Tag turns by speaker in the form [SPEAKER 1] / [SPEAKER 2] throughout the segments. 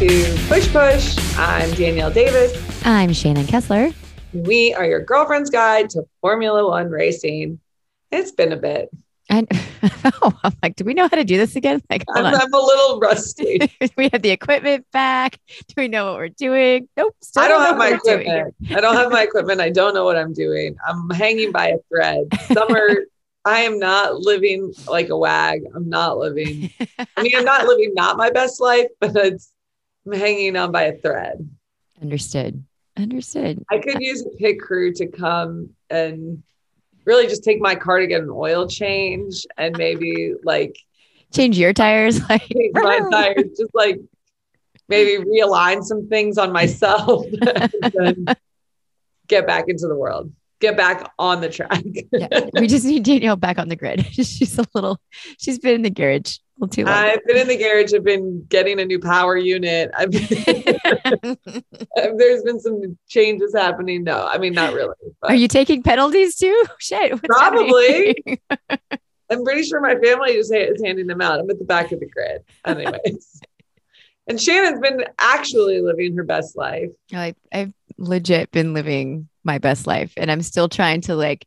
[SPEAKER 1] to Push Push. I'm Danielle Davis.
[SPEAKER 2] I'm Shannon Kessler.
[SPEAKER 1] We are your girlfriend's guide to Formula One racing. It's been a bit.
[SPEAKER 2] And oh, I'm like, do we know how to do this again? Like,
[SPEAKER 1] I'm, I'm, a little rusty.
[SPEAKER 2] we have the equipment back. Do we know what we're doing? Nope.
[SPEAKER 1] I don't, don't have my equipment. I don't have my equipment. I don't know what I'm doing. I'm hanging by a thread. Summer, I am not living like a wag. I'm not living. I mean, I'm not living not my best life, but it's I'm hanging on by a thread.
[SPEAKER 2] Understood. Understood.
[SPEAKER 1] I could uh, use a pit crew to come and really just take my car to get an oil change and maybe like
[SPEAKER 2] change your tires like
[SPEAKER 1] change my tires just like maybe realign some things on myself and get back into the world get back on the track
[SPEAKER 2] yeah, we just need danielle back on the grid she's a little she's been in the garage too long.
[SPEAKER 1] I've been in the garage. I've been getting a new power unit. I've been, there's been some changes happening. No, I mean not really.
[SPEAKER 2] Are you taking penalties too? Shit.
[SPEAKER 1] Probably. I'm pretty sure my family just is handing them out. I'm at the back of the grid. Anyways. and Shannon's been actually living her best life.
[SPEAKER 2] I, I've legit been living my best life, and I'm still trying to like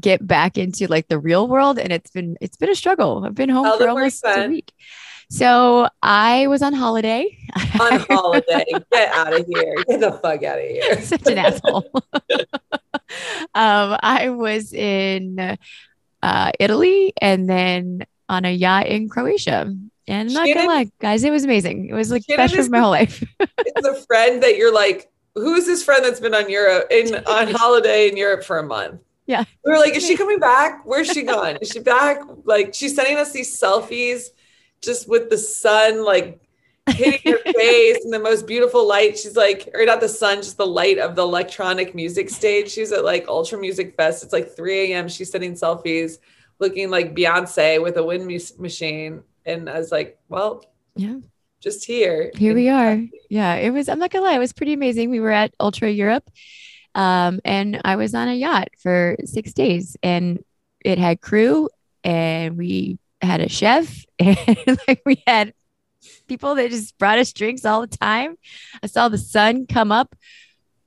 [SPEAKER 2] get back into like the real world and it's been it's been a struggle. I've been home for almost a week. So i was on holiday.
[SPEAKER 1] On holiday. Get out of here. Get the fuck out of here.
[SPEAKER 2] Such an asshole. Um i was in uh italy and then on a yacht in croatia. And I'm not gonna lie, guys, it was amazing. It was like Shannon best trip of my whole life.
[SPEAKER 1] it's a friend that you're like, who's this friend that's been on Europe in on holiday in Europe for a month?
[SPEAKER 2] Yeah.
[SPEAKER 1] We were like, is she coming back? Where's she gone? Is she back? Like she's sending us these selfies just with the sun like hitting her face and the most beautiful light. She's like, or not the sun, just the light of the electronic music stage. She's at like Ultra Music Fest. It's like 3 a.m. She's sending selfies looking like Beyonce with a wind machine. And I was like, well,
[SPEAKER 2] yeah,
[SPEAKER 1] just here.
[SPEAKER 2] Here we are. Yeah, it was, I'm not gonna lie, it was pretty amazing. We were at Ultra Europe um, and I was on a yacht for six days and it had crew and we had a chef and like we had people that just brought us drinks all the time. I saw the sun come up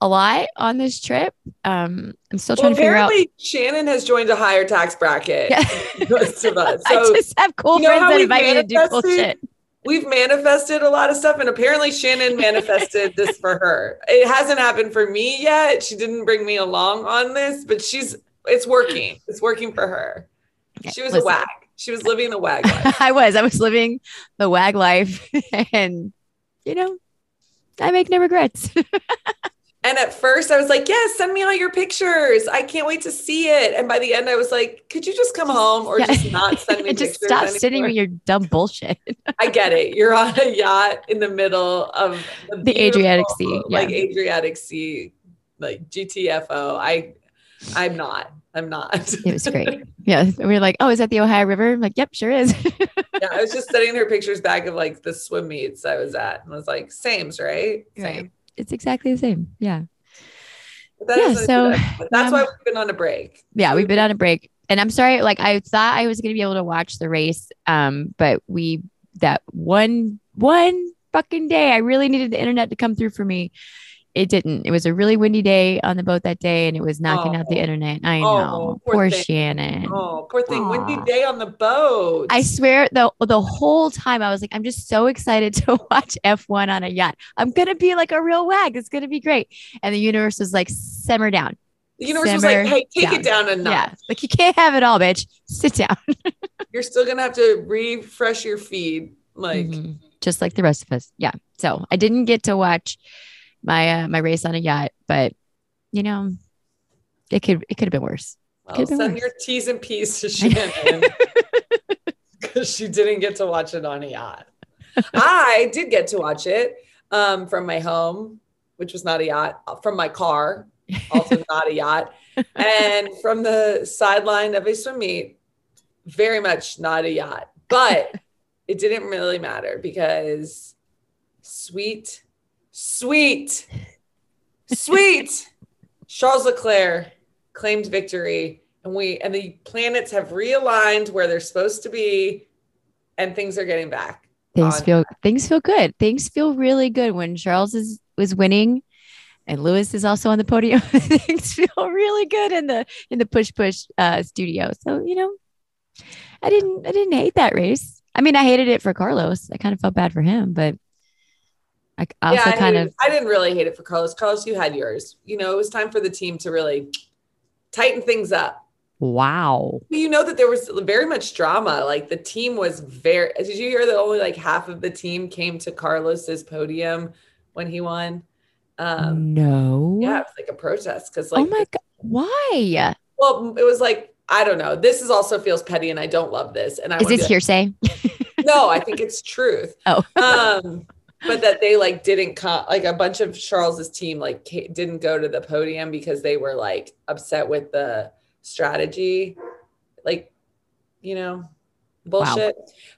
[SPEAKER 2] a lot on this trip. Um, I'm still trying well, to figure out.
[SPEAKER 1] Shannon has joined a higher tax bracket. Yeah. most of us.
[SPEAKER 2] So, I just have cool you know friends that invite me to do cool shit
[SPEAKER 1] we've manifested a lot of stuff and apparently shannon manifested this for her. It hasn't happened for me yet. She didn't bring me along on this but she's it's working. It's working for her. She was Listen, a wag. She was living the wag life.
[SPEAKER 2] I was. I was living the wag life and you know i make no regrets
[SPEAKER 1] And at first I was like, yes, send me all your pictures. I can't wait to see it. And by the end I was like, could you just come home or yeah. just not send me
[SPEAKER 2] just stop anymore? sending me your dumb bullshit.
[SPEAKER 1] I get it. You're on a yacht in the middle of
[SPEAKER 2] the, the Adriatic Sea.
[SPEAKER 1] Yeah. Like Adriatic Sea, like GTFO. I I'm not. I'm not.
[SPEAKER 2] it was great. Yeah. We were like, oh, is that the Ohio River? I'm like, yep, sure is.
[SPEAKER 1] yeah. I was just sending her pictures back of like the swim meets I was at and I was like, same's right?
[SPEAKER 2] Same. Right it's exactly the same. Yeah.
[SPEAKER 1] Yeah. So that's um, why we've been on a break.
[SPEAKER 2] Yeah, we've been on a break. And I'm sorry, like I thought I was gonna be able to watch the race. Um, but we that one one fucking day, I really needed the internet to come through for me it didn't. It was a really windy day on the boat that day, and it was knocking oh. out the oh. internet. I oh, know, poor, poor Shannon.
[SPEAKER 1] Oh, poor thing. Aww. Windy day on the boat.
[SPEAKER 2] I swear, the the whole time I was like, I'm just so excited to watch F1 on a yacht. I'm gonna be like a real wag. It's gonna be great. And the universe was like, simmer down.
[SPEAKER 1] The universe simmer was like, hey, take down. it down a notch. Yeah,
[SPEAKER 2] like you can't have it all, bitch. Sit down.
[SPEAKER 1] You're still gonna have to refresh your feed, like mm-hmm.
[SPEAKER 2] just like the rest of us. Yeah. So I didn't get to watch my uh, my race on a yacht, but you know, it could it could have been worse.
[SPEAKER 1] Well, been send worse. your T's and P's to Shannon because she didn't get to watch it on a yacht. I did get to watch it um, from my home, which was not a yacht, from my car, also not a yacht, and from the sideline of a swim meet, very much not a yacht. But it didn't really matter because sweet Sweet. Sweet. Charles Leclerc claimed victory and we and the planets have realigned where they're supposed to be and things are getting back.
[SPEAKER 2] Things feel things feel good. Things feel really good when Charles is was winning and Lewis is also on the podium. things feel really good in the in the push push uh studio. So, you know, I didn't I didn't hate that race. I mean, I hated it for Carlos. I kind of felt bad for him, but I also
[SPEAKER 1] yeah, I,
[SPEAKER 2] kind
[SPEAKER 1] hated-
[SPEAKER 2] of
[SPEAKER 1] I didn't really hate it for Carlos. Carlos, you had yours. You know, it was time for the team to really tighten things up.
[SPEAKER 2] wow.
[SPEAKER 1] You know that there was very much drama. Like the team was very. Did you hear that only like half of the team came to Carlos's podium when he won? Um,
[SPEAKER 2] no.
[SPEAKER 1] yeah, it was like a protest because like
[SPEAKER 2] oh my god. Why?
[SPEAKER 1] Well, it was like I don't know. This is also feels petty, and I don't love this. And I
[SPEAKER 2] Is this
[SPEAKER 1] like,
[SPEAKER 2] hearsay?
[SPEAKER 1] No, I think it's truth.
[SPEAKER 2] Oh.
[SPEAKER 1] um, but that they like didn't come. Like a bunch of Charles's team like didn't go to the podium because they were like upset with the strategy, like you know, bullshit.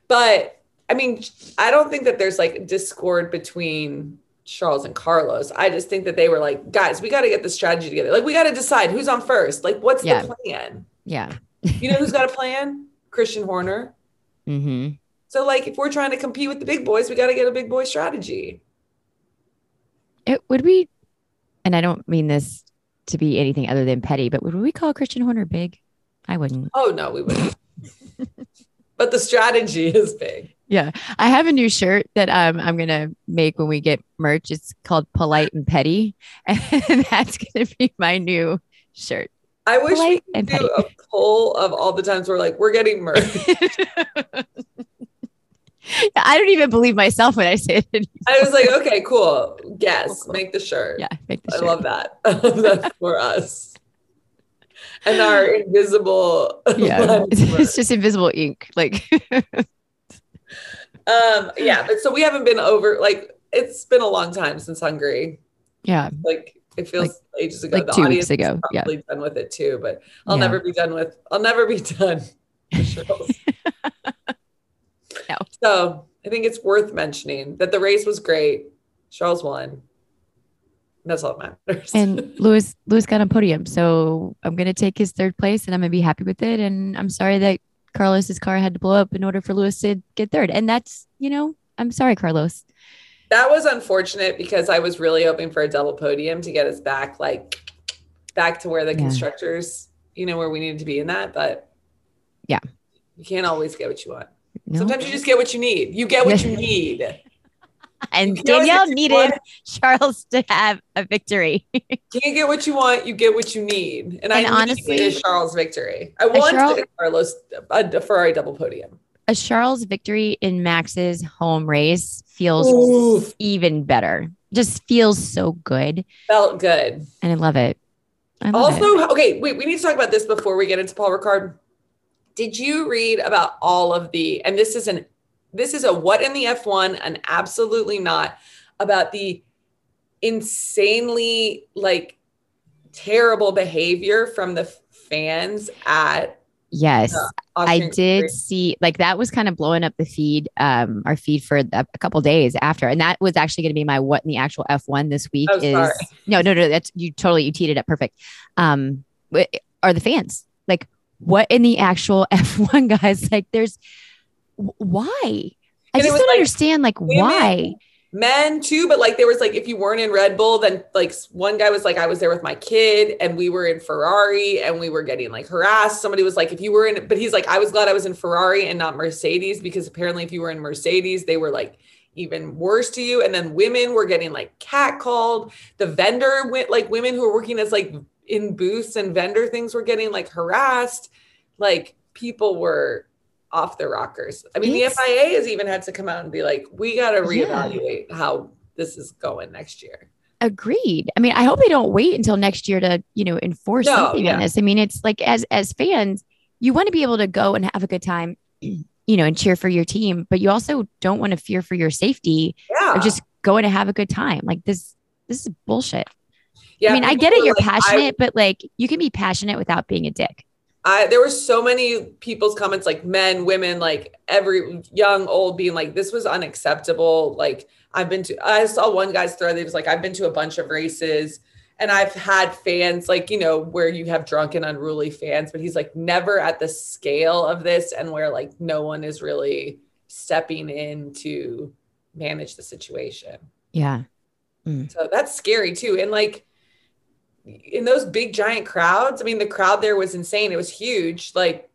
[SPEAKER 1] But I mean, I don't think that there's like discord between Charles and Carlos. I just think that they were like, guys, we got to get the strategy together. Like, we got to decide who's on first. Like, what's
[SPEAKER 2] Yeah.
[SPEAKER 1] the plan?
[SPEAKER 2] Yeah.
[SPEAKER 1] You know who's got a plan? Christian Horner.
[SPEAKER 2] Mm-hmm.
[SPEAKER 1] So, like, if we're trying to compete with the big boys, we got to get a big boy strategy.
[SPEAKER 2] It would we, and I don't mean this to be anything other than petty, but would we call Christian Horner big? I wouldn't.
[SPEAKER 1] Oh no, we wouldn't. but the strategy is big.
[SPEAKER 2] Yeah, I have a new shirt that um, I'm gonna make when we get merch. It's called Polite and Petty, and that's gonna be my new shirt.
[SPEAKER 1] I wish we could do a poll of all the times we're like, we're getting merch.
[SPEAKER 2] I don't even believe myself when I say it.
[SPEAKER 1] I was like, okay, cool. Guess, make the shirt.
[SPEAKER 2] Yeah, make the
[SPEAKER 1] I
[SPEAKER 2] shirt.
[SPEAKER 1] love that. I love that That's for us. And our invisible.
[SPEAKER 2] Yeah, it's, just invisible ink. Like,
[SPEAKER 1] Um, yeah, but so we haven't been over like it's been a long time since Hungary.
[SPEAKER 2] yeah,
[SPEAKER 1] Like it feels
[SPEAKER 2] Like-
[SPEAKER 1] ages ago.
[SPEAKER 2] like
[SPEAKER 1] the
[SPEAKER 2] two
[SPEAKER 1] audience
[SPEAKER 2] weeks ago, yeah.
[SPEAKER 1] done with it too, but I'll
[SPEAKER 2] Yeah.
[SPEAKER 1] never be done with I'll never be done.
[SPEAKER 2] No.
[SPEAKER 1] So I think it's worth mentioning that the race was great. Charles won. That's all that matters.
[SPEAKER 2] and Lewis Lewis got on podium, so I'm gonna take his third place, and I'm gonna be happy with it. And I'm sorry that Carlos's car had to blow up in order for Lewis to get third, and that's you know I'm sorry, Carlos.
[SPEAKER 1] that was unfortunate because I was really hoping for a double podium to get us back, like back to where the
[SPEAKER 2] Yeah.
[SPEAKER 1] constructors, you know, where we needed to be in that. But
[SPEAKER 2] Yeah.
[SPEAKER 1] you can't always get what you want.
[SPEAKER 2] No.
[SPEAKER 1] Sometimes you just get what you need. You get what you need.
[SPEAKER 2] and
[SPEAKER 1] you
[SPEAKER 2] Danielle
[SPEAKER 1] you
[SPEAKER 2] needed. Charles to have a victory.
[SPEAKER 1] Can't get what you want. You get what you need. And, I
[SPEAKER 2] And
[SPEAKER 1] honestly,
[SPEAKER 2] honestly-
[SPEAKER 1] a Charles victory. I want
[SPEAKER 2] Charles-
[SPEAKER 1] a Carlos a Ferrari double podium.
[SPEAKER 2] a Charles victory in Max's home race feels even better. Just feels so good,
[SPEAKER 1] Felt good.
[SPEAKER 2] and I love it. I love it.
[SPEAKER 1] Also, okay, wait, we need to talk about this before we get into Paul Ricard. Did you read about all of the, and this is an, this is a what in the F1 and absolutely not about the insanely like terrible behavior from the fans at
[SPEAKER 2] Yes, I did see like that was kind of blowing up the feed, um, our feed for a, a couple days after, and that was actually going to be my what in the actual F one this week
[SPEAKER 1] Oh,
[SPEAKER 2] is
[SPEAKER 1] sorry.
[SPEAKER 2] no, no, no. That's you totally you teed it up perfect. Um, are the fans like what in the actual F one guys? Like, there's why? I
[SPEAKER 1] And
[SPEAKER 2] just don't
[SPEAKER 1] like
[SPEAKER 2] understand like why.
[SPEAKER 1] men too but like there was like if you weren't in red bull then like one guy was like i was there with my kid and we were in ferrari and we were getting like harassed somebody was like if you were in but he's like i was glad i was in ferrari and not mercedes because apparently if you were in mercedes they were like even worse to you and then women were getting like catcalled the vendor went like women who were working as like in booths and vendor things were getting like harassed like people were off their rockers. I mean,
[SPEAKER 2] It's-
[SPEAKER 1] the FIA has even had to come out and be like, we got to
[SPEAKER 2] Yeah.
[SPEAKER 1] reevaluate how this is going next year.
[SPEAKER 2] Agreed. I mean, I hope they don't wait until next year to, you know, enforce
[SPEAKER 1] No,
[SPEAKER 2] something
[SPEAKER 1] yeah.
[SPEAKER 2] on this. I mean, it's like as as fans, you want to be able to go and have a good time, you know, and cheer for your team, but you also don't want to fear for your safety
[SPEAKER 1] Yeah.
[SPEAKER 2] or just going to have a good time. Like this, this is bullshit.
[SPEAKER 1] Yeah.
[SPEAKER 2] I mean, I get it, you're
[SPEAKER 1] like, I-
[SPEAKER 2] passionate, but like you can be passionate without being a dick.
[SPEAKER 1] I, there were so many people's comments, like men, women, like every young, old, being like, this was unacceptable. Like, I've been to, I saw one guy's thread that was like, I've been to a bunch of races and I've had fans, like, you know, where you have drunk and unruly fans, but he's like, never at the scale of this and where like no one is really stepping in to manage the situation.
[SPEAKER 2] Yeah. Mm.
[SPEAKER 1] So that's scary too. And like in those big giant crowds, I mean, the crowd there was insane. It was huge. Like,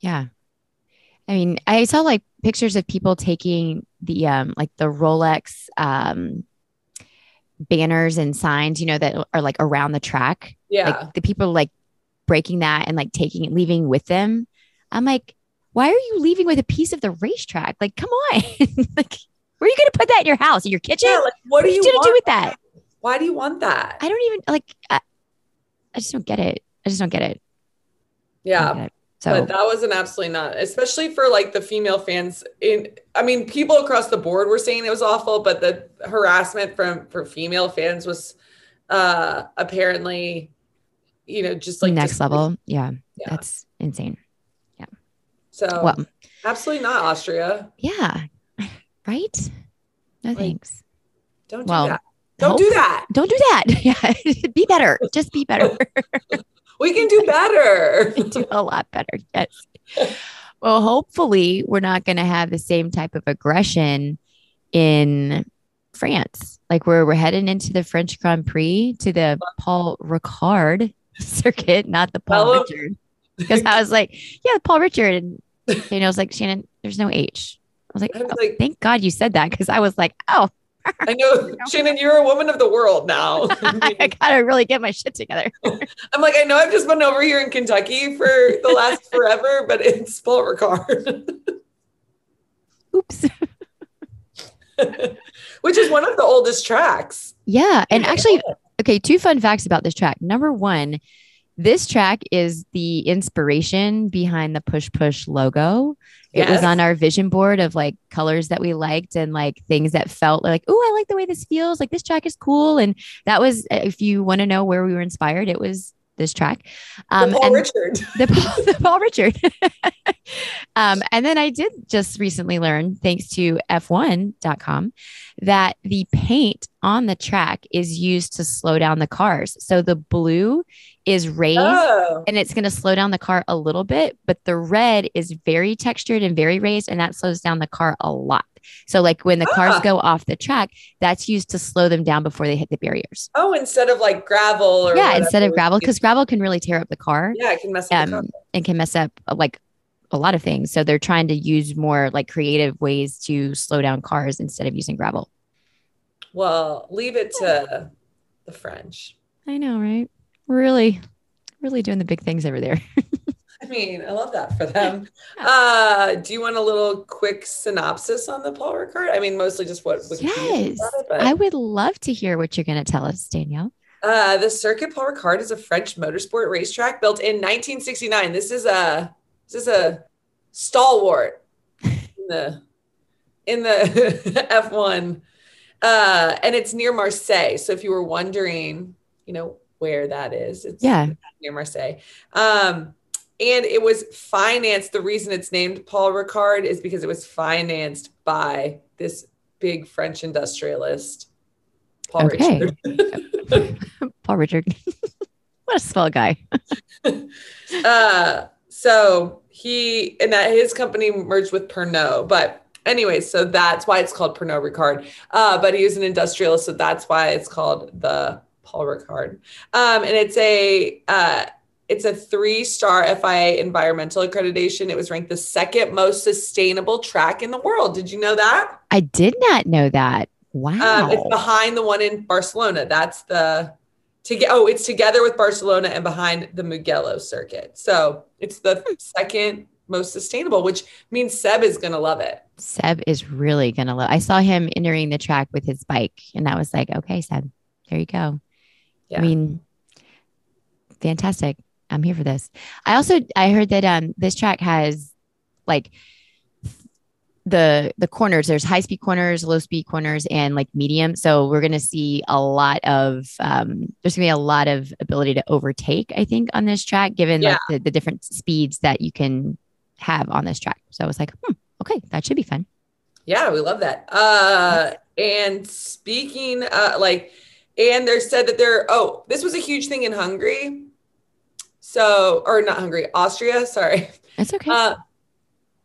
[SPEAKER 2] Yeah. I mean, I saw like pictures of people taking the um like the Rolex um banners and signs, you know, that are like around the track.
[SPEAKER 1] yeah.
[SPEAKER 2] Like the people like breaking that and like taking it, leaving with them. I'm like, why are you leaving with a piece of the racetrack? Like, come on. like, where are you gonna put that in your house? In your kitchen?
[SPEAKER 1] yeah. Like, what
[SPEAKER 2] are you
[SPEAKER 1] you
[SPEAKER 2] gonna
[SPEAKER 1] want?
[SPEAKER 2] do with that?
[SPEAKER 1] Why do you want that?
[SPEAKER 2] I don't even like I, I just don't get it. I just don't get it.
[SPEAKER 1] Yeah.
[SPEAKER 2] get it. So
[SPEAKER 1] but that was an absolutely not, especially for like the female fans. In I mean, people across the board were saying it was awful, but the harassment from for female fans was uh apparently, you know, just like
[SPEAKER 2] next
[SPEAKER 1] just-
[SPEAKER 2] level. Yeah,
[SPEAKER 1] Yeah.
[SPEAKER 2] That's insane. Yeah.
[SPEAKER 1] So
[SPEAKER 2] Well,
[SPEAKER 1] absolutely not Austria.
[SPEAKER 2] yeah. Right? No
[SPEAKER 1] Like,
[SPEAKER 2] thanks.
[SPEAKER 1] Don't do
[SPEAKER 2] Well,
[SPEAKER 1] that. Don't do that.
[SPEAKER 2] Don't do that. Yeah. be better. Just be better.
[SPEAKER 1] We can do better.
[SPEAKER 2] do a lot better. Yes. Well, hopefully, we're not going to have the same type of aggression in France. Like we're we're heading into the French Grand Prix to the Paul Ricard circuit, not the Paul
[SPEAKER 1] Well,
[SPEAKER 2] Richard. Because I was like, yeah, Paul Richard, and Daniel's like, Shannon, there's no H. I was like,
[SPEAKER 1] I was
[SPEAKER 2] "Oh,
[SPEAKER 1] like-
[SPEAKER 2] thank God you said that because I was like, oh,
[SPEAKER 1] I know, Shannon, you're a woman of the world now.
[SPEAKER 2] I gotta really get my shit together.
[SPEAKER 1] I'm like, I know I've just been over here in Kentucky for the last forever, but it's Paul Ricard,
[SPEAKER 2] Oops.
[SPEAKER 1] which is one of the oldest tracks.
[SPEAKER 2] Yeah. And actually, okay, two fun facts about this track. Number one, this track is the inspiration behind the Push Push logo. It was on our vision board of like colors that we liked and like things that felt like, oh, I like the way this feels. Like this track is cool. And that was, uh, if you want to know where we were inspired, it was this track. Um,
[SPEAKER 1] the Paul
[SPEAKER 2] and
[SPEAKER 1] Richard.
[SPEAKER 2] the Paul, the Paul Richard. um, and then I did just recently learn, thanks to F1.com, that the paint on the track is used to slow down the cars. So the blue is raised
[SPEAKER 1] Oh,
[SPEAKER 2] and it's going to slow down the car a little bit, but the red is very textured and very raised, and that slows down the car a lot. So, like when the cars
[SPEAKER 1] Ah.
[SPEAKER 2] go off the track, that's used to slow them down before they hit the barriers.
[SPEAKER 1] oh, instead of like gravel or
[SPEAKER 2] yeah, instead of gravel, because gravel can really tear up the car
[SPEAKER 1] yeah, it can mess up
[SPEAKER 2] um, and can mess up uh, like a lot of things. So they're trying to use more like creative ways to slow down cars instead of using gravel.
[SPEAKER 1] Well, leave it to the French.
[SPEAKER 2] I know, right? Really, really doing the big things over there.
[SPEAKER 1] I mean, I love that for them. Uh, do you want a little quick synopsis on the Paul Ricard? I mean, mostly just what
[SPEAKER 2] yes,
[SPEAKER 1] it,
[SPEAKER 2] I would love to hear what you're going to tell us, Danielle.
[SPEAKER 1] Uh, the Circuit Paul Ricard is a French motorsport racetrack built in 1969. This is a this is a stalwart in the in the F1, uh, and it's near Marseille. So if you were wondering, you know where that is, it's
[SPEAKER 2] Yeah.
[SPEAKER 1] near Marseille. Um, and it was financed. The reason it's named Paul Ricard is because it was financed by this big French industrialist, Paul
[SPEAKER 2] Okay.
[SPEAKER 1] Richard.
[SPEAKER 2] Paul Richard. what a swell guy.
[SPEAKER 1] uh, so he and that his company merged with Pernod, but anyway, so that's why it's called Pernod Ricard. Uh, but he was an industrialist, so that's why it's called the Paul Ricard. Um, and it's a uh, it's a three star FIA environmental accreditation. It was ranked the second most sustainable track in the world. Did you know that?
[SPEAKER 2] I did not know that. Wow.
[SPEAKER 1] Um, it's behind the one in Barcelona. That's the to get. Oh, it's together with Barcelona and behind the Mugello circuit. So it's the second most sustainable, which means Seb is gonna love it.
[SPEAKER 2] Seb is really going to love. I saw him entering the track with his bike and I was like, okay, Seb, there you go.
[SPEAKER 1] Yeah.
[SPEAKER 2] I mean, fantastic. I'm here for this. I also I heard that um this track has like the the corners there's high speed corners low speed corners and like medium so we're going to see a lot of um there's going to be a lot of ability to overtake i think on this track given like the, the different speeds that you can have on this track so i was like hmm, okay that should be fun
[SPEAKER 1] Yeah, we love that. Uh, and speaking, uh, like, and they said that they're. Oh, this was a huge thing in Hungary. So, or not Hungary, Austria. Sorry.
[SPEAKER 2] that's okay
[SPEAKER 1] Uh,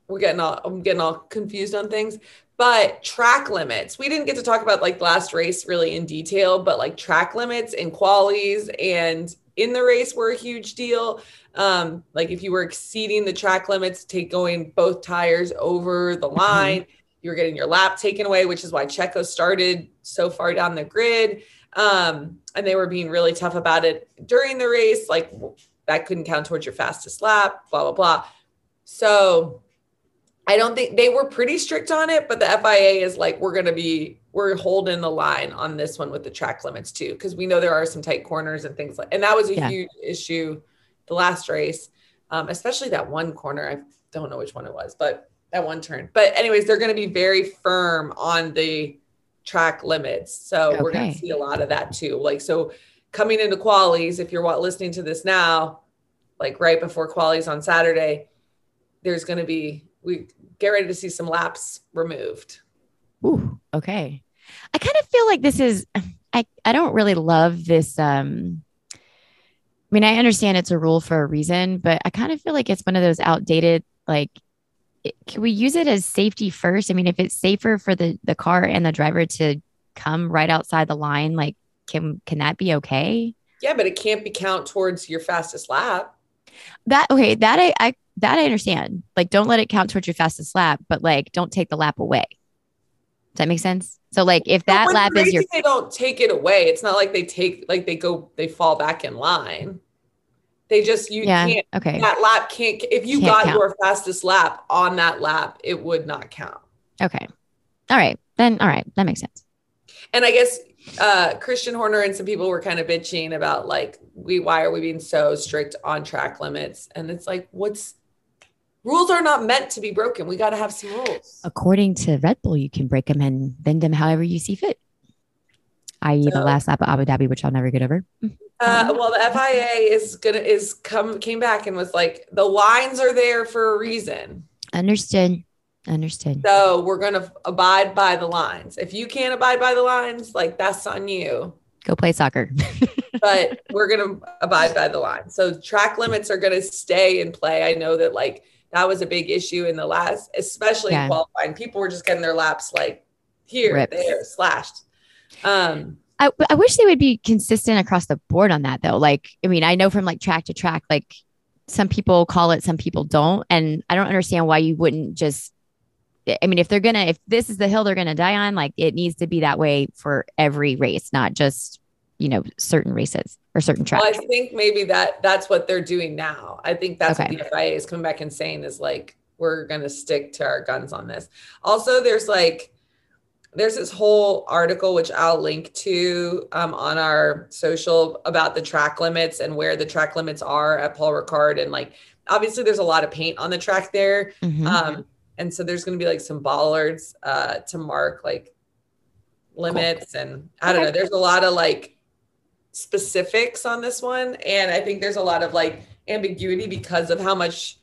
[SPEAKER 1] we're getting all I'm getting all confused on things. But track limits, we didn't get to talk about like last race really in detail, but like track limits and qualies and in the race were a huge deal. Um, like if you were exceeding the track limits, take going both tires over the line, mm-hmm. you were getting your lap taken away, which is why Checo started so far down the grid. Um, and they were being really tough about it during the race, like that couldn't count towards your fastest lap, blah, blah, blah. So I don't think they were pretty strict on it, but the FIA is like, we're going to be, we're holding the line on this one with the track limits too, because we know there are some tight corners and things like, and that was a yeah. huge issue the last race, um, especially that one corner. I don't know which one it was, but that one turn. But anyways, they're going to be very firm on the track limits. So okay. we're going to see a lot of that too. Like, so coming into qualies, if you're listening to this now, like right before qualies on Saturday, there's going to be we get ready to see some laps removed.
[SPEAKER 2] Ooh, okay. I kind of feel like this is I I don't really love this um I mean, I understand it's a rule for a reason, but I kind of feel like it's one of those outdated like can we use it as safety first? I mean, if it's safer for the the car and the driver to come right outside the line, like can can that be okay?
[SPEAKER 1] Yeah, but it can't be count towards your fastest lap.
[SPEAKER 2] That okay, that I, I that I understand. Like, don't let it count towards your fastest lap, but like, don't take the lap away. Does that make sense? So, like, if that lap is your,
[SPEAKER 1] they don't take it away. It's not like they take, like, they go, they fall back in line. They just, you yeah, can't, okay. That lap can't, if you can't got count. your fastest lap on that lap, it would not count.
[SPEAKER 2] Okay. All right. Then, all right. That makes sense.
[SPEAKER 1] And I guess uh, Christian Horner and some people were kind of bitching about like, we, why are we being so strict on track limits? And it's like, what's, rules are not meant to be broken. We got to have some rules.
[SPEAKER 2] According to Red Bull, you can break them and bend them however you see fit. I.e., so, the last lap of Abu Dhabi, which I'll never get over.
[SPEAKER 1] Uh, well, the FIA is gonna is come came back and was like, the lines are there for a reason.
[SPEAKER 2] Understood. Understood.
[SPEAKER 1] So we're gonna abide by the lines. If you can't abide by the lines, like that's on you.
[SPEAKER 2] Go play soccer.
[SPEAKER 1] but we're gonna abide by the lines. So track limits are gonna stay in play. I know that like that was a big issue in the last, especially yeah. in qualifying. People were just getting their laps like here, Ripped. there, slashed. Um,
[SPEAKER 2] I, I wish they would be consistent across the board on that though. Like, I mean, I know from like track to track, like some people call it, some people don't. And I don't understand why you wouldn't just, I mean, if they're going to, if this is the hill they're going to die on, like it needs to be that way for every race, not just you know certain races or certain tracks.
[SPEAKER 1] Well, I think maybe that that's what they're doing now. I think that's okay. what the FIA is coming back and saying is like we're going to stick to our guns on this. Also, there's like there's this whole article which I'll link to um, on our social about the track limits and where the track limits are at Paul Ricard and like obviously there's a lot of paint on the track there. Mm-hmm. Um, and so there's going to be like some bollards uh, to mark like limits cool. and I don't okay. know. There's a lot of like specifics on this one and i think there's a lot of like ambiguity because of how much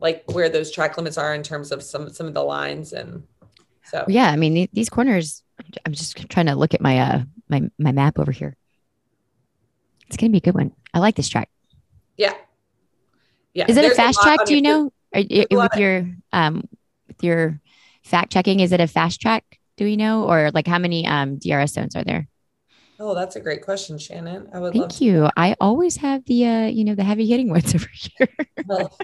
[SPEAKER 1] like where those track limits are in terms of some some of the lines and so
[SPEAKER 2] yeah i mean these corners i'm just trying to look at my uh my my map over here it's gonna be a good one i like this track
[SPEAKER 1] yeah
[SPEAKER 2] yeah is it a fast a track do you know you, with your um with your fact checking is it a fast track do we know or like how many um drs zones are there
[SPEAKER 1] Oh, that's a great question, Shannon. I would
[SPEAKER 2] Thank you. I always have the uh, you know, the heavy hitting ones over here. well,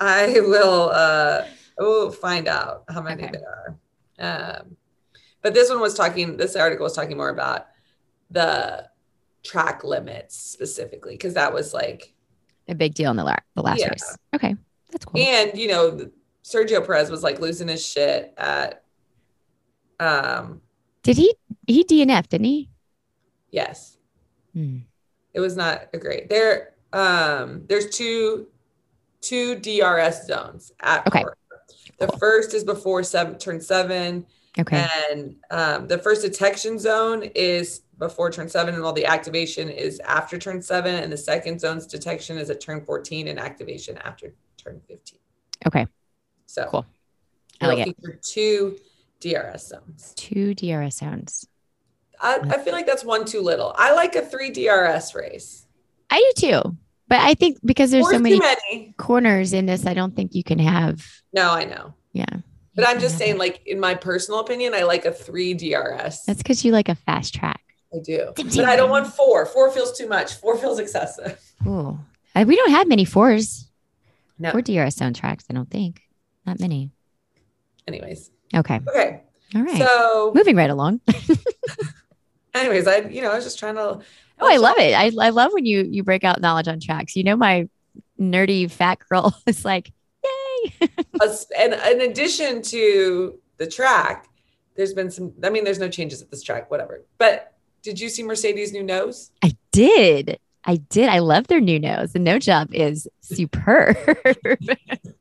[SPEAKER 1] I will uh oh find out how many okay. there are. Um, but this one was talking, this article was talking more about the track limits specifically, because that was like
[SPEAKER 2] a big deal in the, la- the last yeah. race. Okay. That's cool.
[SPEAKER 1] And you know, Sergio Perez was like losing his shit at um
[SPEAKER 2] did he he DNF, didn't he?
[SPEAKER 1] Yes. Hmm. It was not a great. There um there's two two DRS zones at
[SPEAKER 2] okay.
[SPEAKER 1] The first is before seven turn seven.
[SPEAKER 2] Okay.
[SPEAKER 1] And um, the first detection zone is before turn seven, and all the activation is after turn seven. And the second zone's detection is at turn 14 and activation after turn 15.
[SPEAKER 2] Okay.
[SPEAKER 1] So
[SPEAKER 2] cool. I like it.
[SPEAKER 1] For two DRS zones.
[SPEAKER 2] Two DRS zones.
[SPEAKER 1] I, I feel like that's one too little. I like a three DRS race.
[SPEAKER 2] I do too. But I think because there's
[SPEAKER 1] Four's
[SPEAKER 2] so many
[SPEAKER 1] many.
[SPEAKER 2] corners in this, I don't think you can have.
[SPEAKER 1] No, I know.
[SPEAKER 2] Yeah.
[SPEAKER 1] But I'm just saying,
[SPEAKER 2] it.
[SPEAKER 1] like in my personal opinion, I like a three DRS.
[SPEAKER 2] that's because you like a fast track.
[SPEAKER 1] I do. But I don't want four. Four feels too much. Four feels excessive.
[SPEAKER 2] Uh, we don't have many fours
[SPEAKER 1] No.
[SPEAKER 2] or DRS soundtracks. I don't think. Not many.
[SPEAKER 1] Anyways.
[SPEAKER 2] Okay.
[SPEAKER 1] Okay.
[SPEAKER 2] All right.
[SPEAKER 1] So
[SPEAKER 2] Moving right along.
[SPEAKER 1] anyways, I you know, I was just trying to
[SPEAKER 2] Oh, I love it. I, I love when you you break out knowledge on tracks. You know, my nerdy fat girl is like, yay.
[SPEAKER 1] and in addition to the track, there's been some I mean, there's no changes at this track, whatever. But did you see Mercedes' new nose?
[SPEAKER 2] I did. I did. I love their new nose. The nose job is superb.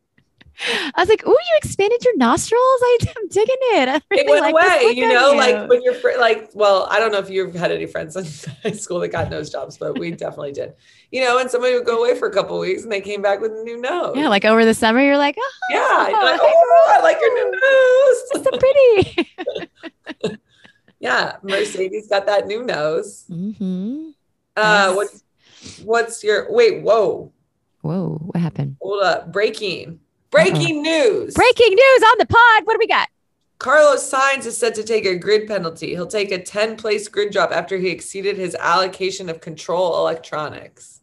[SPEAKER 2] I was like, "Ooh, you expanded your nostrils. I, am digging it. I
[SPEAKER 1] It went
[SPEAKER 2] like
[SPEAKER 1] away, you know,
[SPEAKER 2] you."
[SPEAKER 1] like when you're fr- like, well, I don't know if you've had any friends in high school that got nose jobs, but we definitely did. You know, and somebody would go away for a couple weeks and they came back with a new nose.
[SPEAKER 2] yeah, like over the summer, you're like, "Oh,
[SPEAKER 1] yeah, you're like, oh, I like your new nose.
[SPEAKER 2] It's so pretty."
[SPEAKER 1] yeah, Mercedes got that new nose.
[SPEAKER 2] Mm-hmm.
[SPEAKER 1] Uh, what, what's your wait? Whoa,
[SPEAKER 2] Whoa, what happened?
[SPEAKER 1] hold up! Breaking, Uh-huh. breaking news!
[SPEAKER 2] Breaking news on the pod. What do we got?
[SPEAKER 1] Carlos Sainz is set to take a grid penalty. He'll take a 10 place grid drop after he exceeded his allocation of control electronics.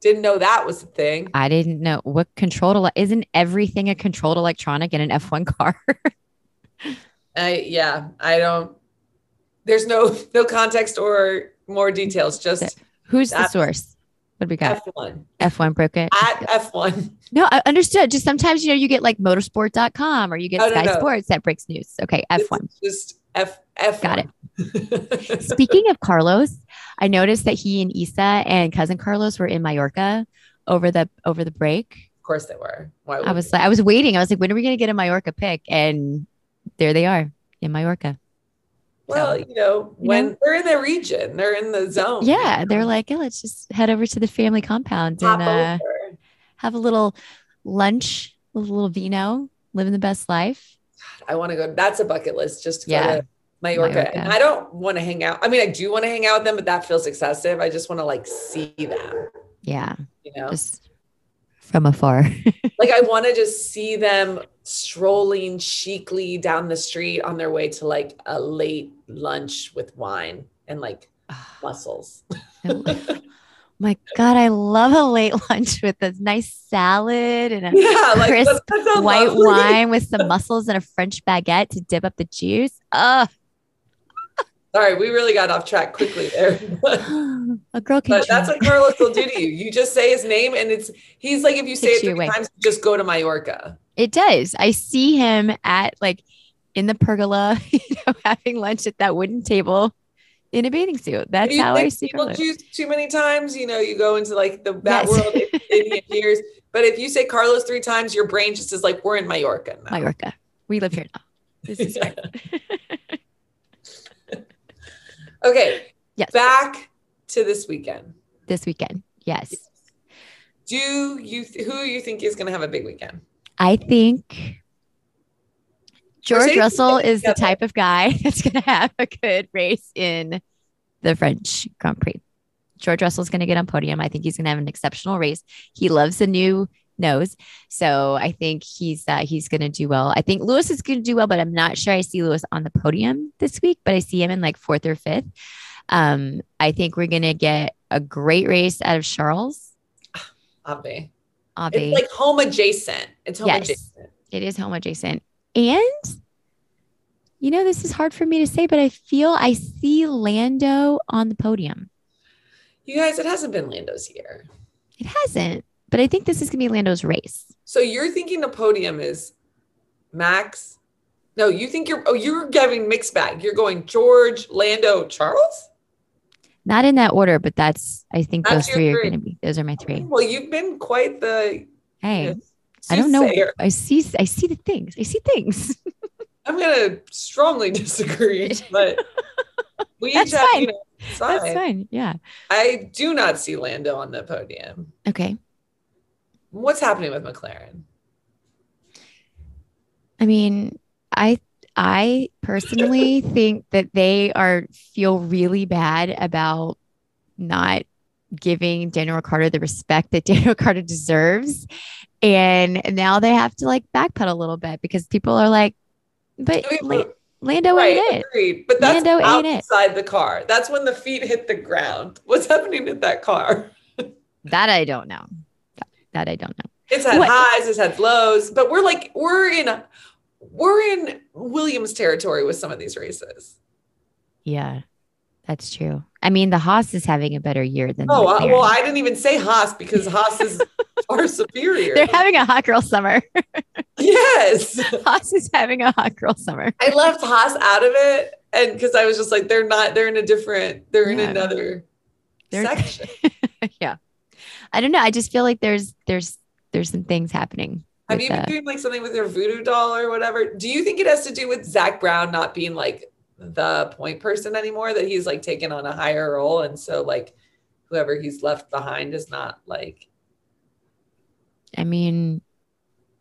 [SPEAKER 1] Didn't know that was a thing.
[SPEAKER 2] I didn't know what controlled. Ele- isn't everything a controlled electronic in an F1 car?
[SPEAKER 1] I yeah, I don't. There's no no context or more details. Just
[SPEAKER 2] Who's the source? What do we got?
[SPEAKER 1] F1
[SPEAKER 2] F1 broke it.
[SPEAKER 1] at F1.
[SPEAKER 2] No, I understood. Just sometimes, you know, you get like motorsport.com or you get
[SPEAKER 1] no,
[SPEAKER 2] Sky
[SPEAKER 1] no.
[SPEAKER 2] Sports that breaks news. Okay, F1.
[SPEAKER 1] Just F F.
[SPEAKER 2] Got
[SPEAKER 1] it.
[SPEAKER 2] Speaking of Carlos, I noticed that he and Isa and cousin Carlos were in Mallorca over the over the break.
[SPEAKER 1] Of course they were. Why
[SPEAKER 2] I was like, I was waiting. I was like, when are we gonna get a Mallorca pick? And there they are in Mallorca.
[SPEAKER 1] Well, you know,
[SPEAKER 2] You
[SPEAKER 1] when
[SPEAKER 2] know?
[SPEAKER 1] they're in the region, they're in the zone.
[SPEAKER 2] Yeah, they're like, yeah, let's just head over to the family compound
[SPEAKER 1] Hop
[SPEAKER 2] and uh, have a little lunch, a little vino, living the best life.
[SPEAKER 1] I want to go. That's a bucket list. Just to
[SPEAKER 2] Yeah.
[SPEAKER 1] go to. And I don't want to hang out. I mean, I do want to hang out with them, but that feels excessive. I just want to like see them.
[SPEAKER 2] Yeah,
[SPEAKER 1] You know,
[SPEAKER 2] just from afar.
[SPEAKER 1] like I want to just see them strolling chicly down the street on their way to like a late lunch with wine and like ah. mussels.
[SPEAKER 2] My God, I love a late lunch with a nice salad and a
[SPEAKER 1] yeah, like
[SPEAKER 2] Crisp
[SPEAKER 1] that- that sounds
[SPEAKER 2] white
[SPEAKER 1] lovely.
[SPEAKER 2] wine with some mussels and a French baguette to dip up the juice. Ugh.
[SPEAKER 1] Sorry, we really got off track quickly there.
[SPEAKER 2] a girl can
[SPEAKER 1] But that's what Carlos will do to you. You just say his name, and it's he's like if you say
[SPEAKER 2] Takes
[SPEAKER 1] it three times, just go to Mallorca.
[SPEAKER 2] It does. I see him at like in the pergola, you know, having lunch at that wooden table in a bathing suit. That's how I see
[SPEAKER 1] people choose too many times, you know, you go into like the that
[SPEAKER 2] Yes.
[SPEAKER 1] world in years. But if you say Carlos three times, your brain just is like, we're in Mallorca now.
[SPEAKER 2] Mallorca. We live here now. This is
[SPEAKER 1] Yeah. Okay,
[SPEAKER 2] Yes.
[SPEAKER 1] back to this weekend.
[SPEAKER 2] This weekend. Yes.
[SPEAKER 1] Do you th- who you think is going to have a big weekend?
[SPEAKER 2] I think George Russell
[SPEAKER 1] is
[SPEAKER 2] is the type of guy that's going to have a good race in the French Grand Prix. George Russell's going to get on podium. I think he's going to have an exceptional race. He loves the new nose, so I think he's uh, he's going to do well. I think Lewis is going to do well, but I'm not sure I see Lewis on the podium this week. But I see him in like fourth or fifth. Um, I think we're going to get a great race out of Charles.
[SPEAKER 1] Abe.
[SPEAKER 2] Abe.
[SPEAKER 1] It's like home adjacent. It's home
[SPEAKER 2] Yes.
[SPEAKER 1] adjacent.
[SPEAKER 2] It is home adjacent. And you know, this is hard for me to say, but I feel I see Lando on the podium.
[SPEAKER 1] You guys, it hasn't been Lando's year.
[SPEAKER 2] It hasn't, but I think this is going to be Lando's race.
[SPEAKER 1] So you're thinking the podium is Max? No, you think you're oh you're giving mixed bag. You're going George, Lando, Charles?
[SPEAKER 2] Not in that order, but that's, I think
[SPEAKER 1] That's
[SPEAKER 2] those
[SPEAKER 1] your
[SPEAKER 2] three are going to be, those are my three.
[SPEAKER 1] Oh, well, you've been quite the
[SPEAKER 2] Hey,
[SPEAKER 1] you know,
[SPEAKER 2] I don't know. I see, I see the things. I see things.
[SPEAKER 1] I'm gonna strongly disagree, but we each have
[SPEAKER 2] fine.
[SPEAKER 1] you know
[SPEAKER 2] That's
[SPEAKER 1] fine.
[SPEAKER 2] Yeah.
[SPEAKER 1] I do not see Lando on the podium.
[SPEAKER 2] Okay.
[SPEAKER 1] What's happening with McLaren?
[SPEAKER 2] I mean, I I personally think that they are feel really bad about not giving Daniel Ricciardo the respect that Daniel Ricciardo deserves. And now they have to like backpedal a little bit because people are like, but
[SPEAKER 1] I mean,
[SPEAKER 2] La- Lando
[SPEAKER 1] right,
[SPEAKER 2] ain't it.
[SPEAKER 1] agreed. But that's
[SPEAKER 2] Lando ain't it.
[SPEAKER 1] outside the car. That's when the feet hit the ground. What's happening at that car?
[SPEAKER 2] That I don't know. That, I don't know.
[SPEAKER 1] It's had
[SPEAKER 2] What-
[SPEAKER 1] highs, it's had lows, but we're like we're in we're in Williams territory with some of these races.
[SPEAKER 2] Yeah, that's true. I mean, the Haas is having a better year than.
[SPEAKER 1] Oh uh, well, I didn't even say Haas because Haas is far superior.
[SPEAKER 2] They're having a hot girl summer.
[SPEAKER 1] yes,
[SPEAKER 2] Haas is having a hot girl summer.
[SPEAKER 1] I left Haas out of it, and because I was just like, they're not. They're in a different. They're in another
[SPEAKER 2] They're-
[SPEAKER 1] section.
[SPEAKER 2] yeah, I don't know. I just feel like there's there's there's some things happening.
[SPEAKER 1] Have
[SPEAKER 2] with
[SPEAKER 1] you been doing like something with your voodoo doll or whatever? Do you think it has to do with Zak Brown not being like the point person anymore? That he's like taken on a higher role, and so like whoever he's left behind is not like
[SPEAKER 2] I mean,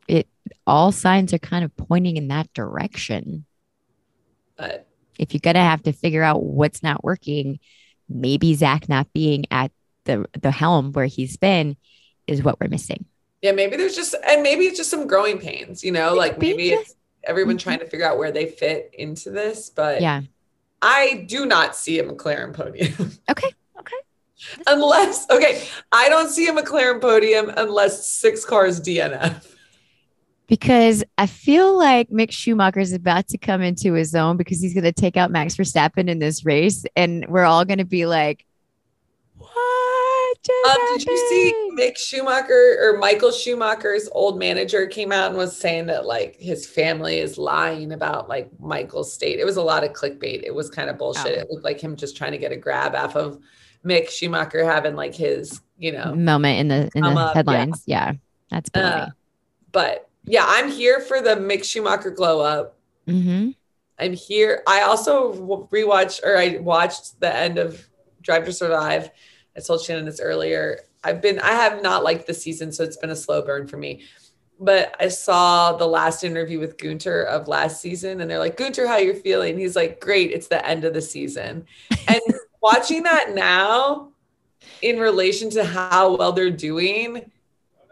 [SPEAKER 2] it all signs are kind of pointing in that direction.
[SPEAKER 1] but
[SPEAKER 2] If you're gonna have to figure out what's not working, maybe Zach not being at the the helm where he's been is what we're missing.
[SPEAKER 1] yeah, maybe there's just and maybe it's just some growing pains, you know, like maybe
[SPEAKER 2] yeah.
[SPEAKER 1] it's everyone
[SPEAKER 2] Mhm.
[SPEAKER 1] trying to figure out where they fit into this. But
[SPEAKER 2] Yeah.
[SPEAKER 1] I do not see a McLaren podium.
[SPEAKER 2] Okay. Okay.
[SPEAKER 1] unless okay, I don't see a McLaren podium unless six cars DNF.
[SPEAKER 2] because I feel like Mick Schumacher is about to come into his own because he's going to take out Max Verstappen in this race, and we're all going to be like, "What?
[SPEAKER 1] Um, did you see? Mick Schumacher or Michael Schumacher's old manager came out and was saying that like his family is lying about like Michael's state? It was a lot of clickbait. It was kind of bullshit.
[SPEAKER 2] Oh.
[SPEAKER 1] It looked like him just trying to get a grab off of Mick Schumacher having like his, you know,
[SPEAKER 2] moment in the in the
[SPEAKER 1] up,
[SPEAKER 2] headlines? Yeah, that's
[SPEAKER 1] uh, but yeah, I'm here for the Mick Schumacher glow up.
[SPEAKER 2] mm-hmm.
[SPEAKER 1] I'm here. I also rewatched or I watched the end of Drive to Survive. I told Shannon this earlier. I've been, I have not liked the season, so it's been a slow burn for me. But I saw the last interview with Gunter of last season, and they're like, Gunter, how you're feeling? He's like, Great, it's the end of the season. And watching that now in relation to how well they're doing,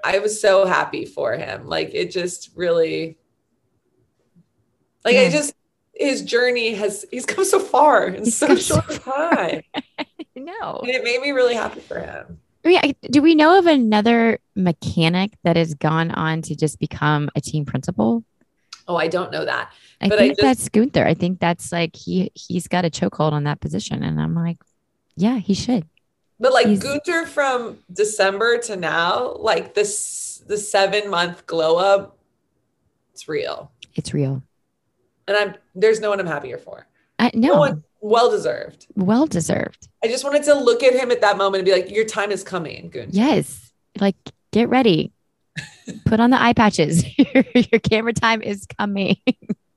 [SPEAKER 1] I was so happy for him. Like it just really like I
[SPEAKER 2] hmm.
[SPEAKER 1] just his journey has he's come so far in
[SPEAKER 2] He's
[SPEAKER 1] so
[SPEAKER 2] come so
[SPEAKER 1] short time.
[SPEAKER 2] No,
[SPEAKER 1] and it made me really happy for him.
[SPEAKER 2] I mean, I- do we know of another mechanic that has gone on to just become a team principal?
[SPEAKER 1] Oh, I don't know that.
[SPEAKER 2] I
[SPEAKER 1] But I
[SPEAKER 2] think
[SPEAKER 1] just-
[SPEAKER 2] that's Gunther. I think that's like he he's got a chokehold on that position, and I'm like, yeah, he should.
[SPEAKER 1] But like
[SPEAKER 2] He's-
[SPEAKER 1] Gunter from December to now, like this the seven month glow up, it's real.
[SPEAKER 2] It's real.
[SPEAKER 1] And I'm there's no one I'm happier for.
[SPEAKER 2] I, no,
[SPEAKER 1] No one well deserved.
[SPEAKER 2] well deserved.
[SPEAKER 1] I just wanted to look at him at that moment and be like, Your time is coming, Gunter.
[SPEAKER 2] Yes, like get ready. Put on the eye patches. your, your camera time is coming.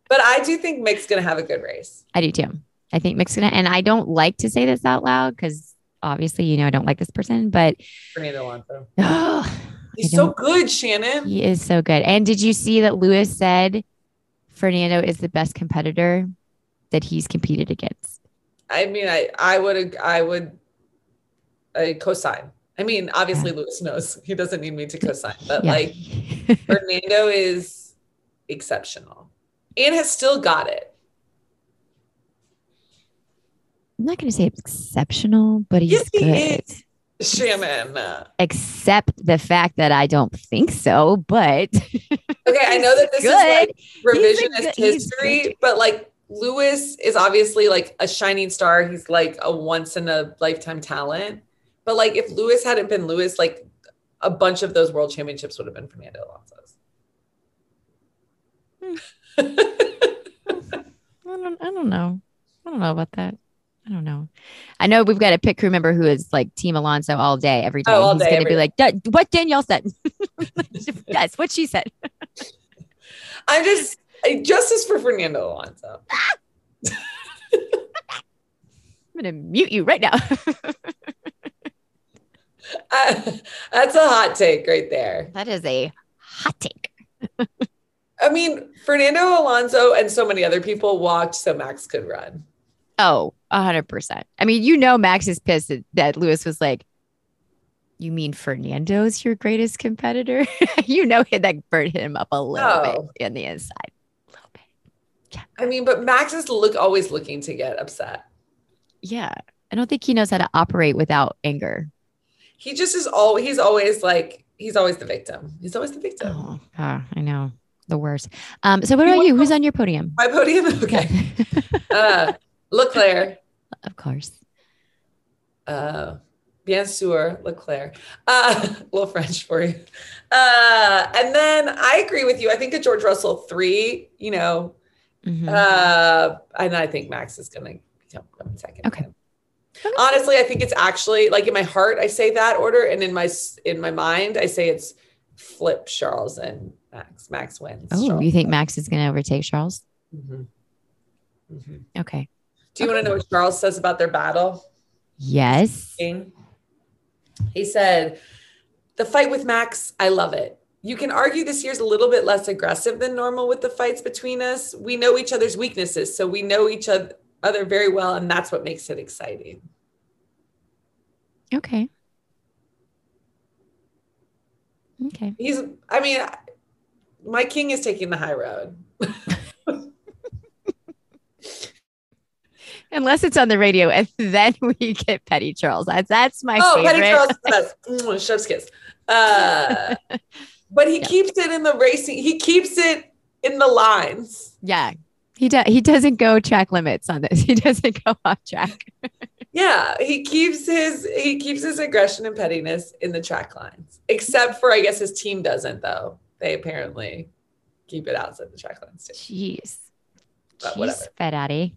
[SPEAKER 1] But I do think Mick's gonna have a good race.
[SPEAKER 2] I do too. I think Mick's gonna, and I don't like to say this out loud because obviously, you know, I don't like this person, but
[SPEAKER 1] Fernando Alonso.
[SPEAKER 2] oh,
[SPEAKER 1] He's so good, Shannon.
[SPEAKER 2] he is so good. And did you see that Lewis said Fernando is the best competitor that he's competed against?
[SPEAKER 1] I mean, I I would I would I co-sign. I mean, obviously Lewis knows he doesn't need me to co-sign, but
[SPEAKER 2] Yeah.
[SPEAKER 1] like Fernando is exceptional and has still got it.
[SPEAKER 2] I'm not going to say exceptional, but he's
[SPEAKER 1] Yes, he
[SPEAKER 2] good.
[SPEAKER 1] is. Shannon.
[SPEAKER 2] Except the fact that I don't think so, but
[SPEAKER 1] Okay, I know that this
[SPEAKER 2] Good.
[SPEAKER 1] is like revisionist
[SPEAKER 2] good-
[SPEAKER 1] history, but like Lewis is obviously like a shining star. He's like a once in a lifetime talent. But like if Lewis hadn't been Lewis, like a bunch of those world championships would have been Fernando Alonso's. Hmm.
[SPEAKER 2] I don't, I don't know. I don't know about that. I don't know. I know we've got a pit crew member who is like Team Alonso all day, every oh, day.
[SPEAKER 1] Oh, all
[SPEAKER 2] He's
[SPEAKER 1] day,
[SPEAKER 2] to be
[SPEAKER 1] day.
[SPEAKER 2] like, what Danielle said. That's what she said.
[SPEAKER 1] I'm just justice for Fernando Alonso.
[SPEAKER 2] I'm going to mute you right now.
[SPEAKER 1] I- uh, that's a hot take right there.
[SPEAKER 2] that is a hot take.
[SPEAKER 1] I mean, Fernando Alonso and so many other people walked so Max could run.
[SPEAKER 2] Oh, hundred percent. I mean, you know, Max is pissed that, that Lewis was like, You mean Fernando's your greatest competitor? you know that bird hit him up a little
[SPEAKER 1] No.
[SPEAKER 2] bit in the inside. A little bit.
[SPEAKER 1] I mean, but Max is look always looking to get upset.
[SPEAKER 2] Yeah. I don't think he knows how to operate without anger.
[SPEAKER 1] He just is all he's always like he's always the victim. He's always the victim.
[SPEAKER 2] Oh, ah, I know. The worst. Um, so what about you? Who's on your podium?
[SPEAKER 1] My podium? Okay. Uh Leclerc.
[SPEAKER 2] Of course.
[SPEAKER 1] Uh bien sûr, Leclerc. Uh a little French for you. Uh and then I agree with you. I think a George Russell three, you know,
[SPEAKER 2] Mhm.
[SPEAKER 1] Uh, and I think Max is going to come second.
[SPEAKER 2] Okay. Okay.
[SPEAKER 1] Honestly, I think it's actually like in my heart I say that order, and in my in my mind I say it's flip Charles and Max. Max wins.
[SPEAKER 2] oh,
[SPEAKER 1] Charles
[SPEAKER 2] you think
[SPEAKER 1] wins.
[SPEAKER 2] Max is going to overtake Charles?
[SPEAKER 1] Mhm. Mhm.
[SPEAKER 2] Okay.
[SPEAKER 1] Do you want to know what Charles says about their battle?
[SPEAKER 2] Yes.
[SPEAKER 1] He said, "The fight with Max, I love it." You can argue this year's a little bit less aggressive than normal with the fights between us. We know each other's weaknesses, so we know each oth- other very well, and that's what makes it exciting.
[SPEAKER 2] Okay. Okay.
[SPEAKER 1] He's, I mean, my king is taking the high road.
[SPEAKER 2] Unless it's on the radio, and then we get Petty Charles. That's that's my
[SPEAKER 1] oh,
[SPEAKER 2] favorite.
[SPEAKER 1] Petty Charles is the best. Chef's kiss. Uh, but he
[SPEAKER 2] Yeah.
[SPEAKER 1] keeps it in the racing. He keeps it in the lines.
[SPEAKER 2] Yeah. He does. He doesn't go track limits on this. He doesn't go off track.
[SPEAKER 1] Yeah, he keeps his he keeps his aggression and pettiness in the track lines. Except for I guess his team doesn't though. They apparently keep it outside the track lines too.
[SPEAKER 2] Jeez.
[SPEAKER 1] But
[SPEAKER 2] Jeez,
[SPEAKER 1] whatever.
[SPEAKER 2] Ferrari.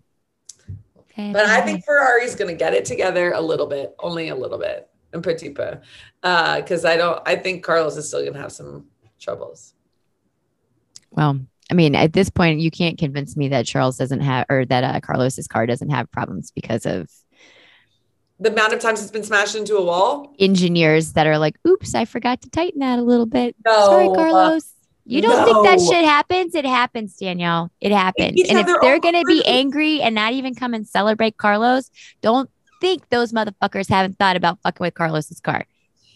[SPEAKER 1] But I think Ferrari's going to get it together a little bit, only a little bit, un petit peu, because I don't. I think Carlos is still going to have some troubles.
[SPEAKER 2] Well, I mean, at this point, you can't convince me that Charles doesn't have, or that uh, Carlos's car doesn't have problems because of
[SPEAKER 1] The amount of times it's been smashed into a wall.
[SPEAKER 2] engineers that are like, "Oops, I forgot to tighten that a little bit."
[SPEAKER 1] No,
[SPEAKER 2] Sorry,
[SPEAKER 1] uh,
[SPEAKER 2] Carlos. You don't think that shit happens? It happens, Danielle. It happens. And if they're going to be angry and not even come and celebrate Carlos, don't think those motherfuckers haven't thought about fucking with Carlos's car.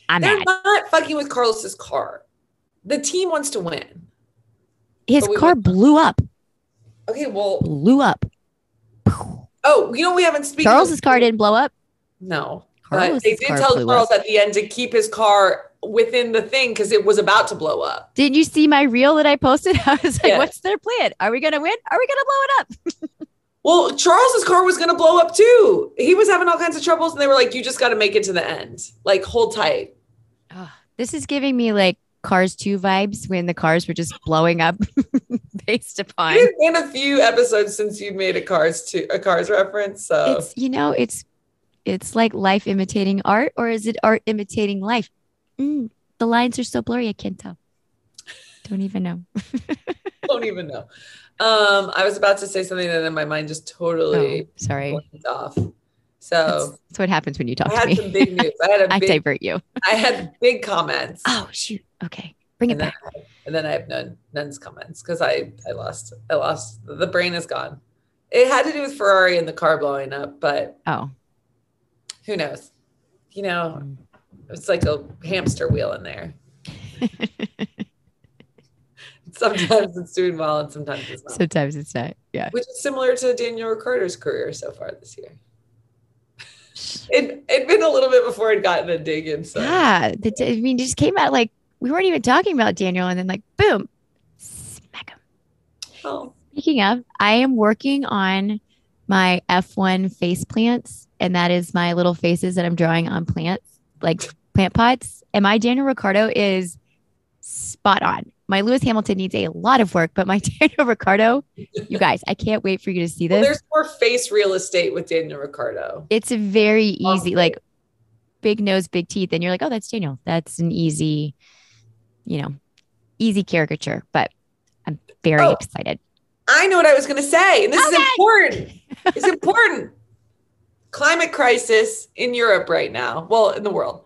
[SPEAKER 2] I'm
[SPEAKER 1] They're
[SPEAKER 2] mad.
[SPEAKER 1] not fucking with Carlos's car. The team wants to win.
[SPEAKER 2] His car
[SPEAKER 1] went-
[SPEAKER 2] blew up.
[SPEAKER 1] Okay, well,
[SPEAKER 2] Blew up.
[SPEAKER 1] oh, you know we haven't speaking.
[SPEAKER 2] Charles's
[SPEAKER 1] of-
[SPEAKER 2] car didn't blow up.
[SPEAKER 1] No, but they did tell
[SPEAKER 2] up.
[SPEAKER 1] at the end to keep his car within the thing because it was about to blow up.
[SPEAKER 2] Didn't you see my reel that I posted? I was like,
[SPEAKER 1] Yeah.
[SPEAKER 2] what's their plan? Are we going to win? Are we going to blow it up?
[SPEAKER 1] Well, Charles's car was going to blow up too. He was having all kinds of troubles, and they were like, "You just got to make it to the end. Like, hold tight."
[SPEAKER 2] This is giving me like Cars 2 vibes when the cars were just blowing up based upon.
[SPEAKER 1] It's been a few episodes since you made a Cars to a Cars reference, so
[SPEAKER 2] It's, you know, it's it's like life imitating art, or is it art imitating life? Mm, the lines are so blurry, I can't tell. Don't even know.
[SPEAKER 1] don't even know. Um, I was about to say something, and then my mind just totally
[SPEAKER 2] Oh, sorry.
[SPEAKER 1] off.
[SPEAKER 2] That's,
[SPEAKER 1] So
[SPEAKER 2] that's what happens when you talk
[SPEAKER 1] I
[SPEAKER 2] to
[SPEAKER 1] had
[SPEAKER 2] me.
[SPEAKER 1] some big news. I had a
[SPEAKER 2] I
[SPEAKER 1] big,
[SPEAKER 2] divert you.
[SPEAKER 1] I had big comments.
[SPEAKER 2] Oh shoot. Okay. Bring it
[SPEAKER 1] and then,
[SPEAKER 2] back.
[SPEAKER 1] I, and then I have none none's comments because I I lost I lost the brain is gone. It had to do with Ferrari and the car blowing up, but
[SPEAKER 2] Oh.
[SPEAKER 1] who knows? You know,
[SPEAKER 2] Mm.
[SPEAKER 1] It's like a hamster wheel in there. Sometimes it's doing well and sometimes it's not.
[SPEAKER 2] Sometimes it's not. Yeah.
[SPEAKER 1] Which is similar to Daniel Ricciardo's career so far this year. It it'd been a little bit before it gotten a dig in. So
[SPEAKER 2] Yeah. The, I mean, it just came out like we weren't even talking about Daniel, and then like boom, smack him.
[SPEAKER 1] oh,
[SPEAKER 2] Speaking of, I am working on my F1 face plants, and that is my little faces that I'm drawing on plants, like plant pots. And my Daniel Ricciardo is spot on. My Lewis Hamilton needs a lot of work, but my Daniel Ricciardo, you guys, I can't wait for you to see
[SPEAKER 1] well,
[SPEAKER 2] this.
[SPEAKER 1] there's more face real estate with Daniel Ricciardo.
[SPEAKER 2] it's very easy, like big nose, big teeth, and you're like, oh, that's Daniel. That's an easy, you know, easy caricature. But I'm very
[SPEAKER 1] Oh.
[SPEAKER 2] excited.
[SPEAKER 1] I know what I was going to say, and this is important. It's important. Climate crisis in Europe right now. Well, in the world.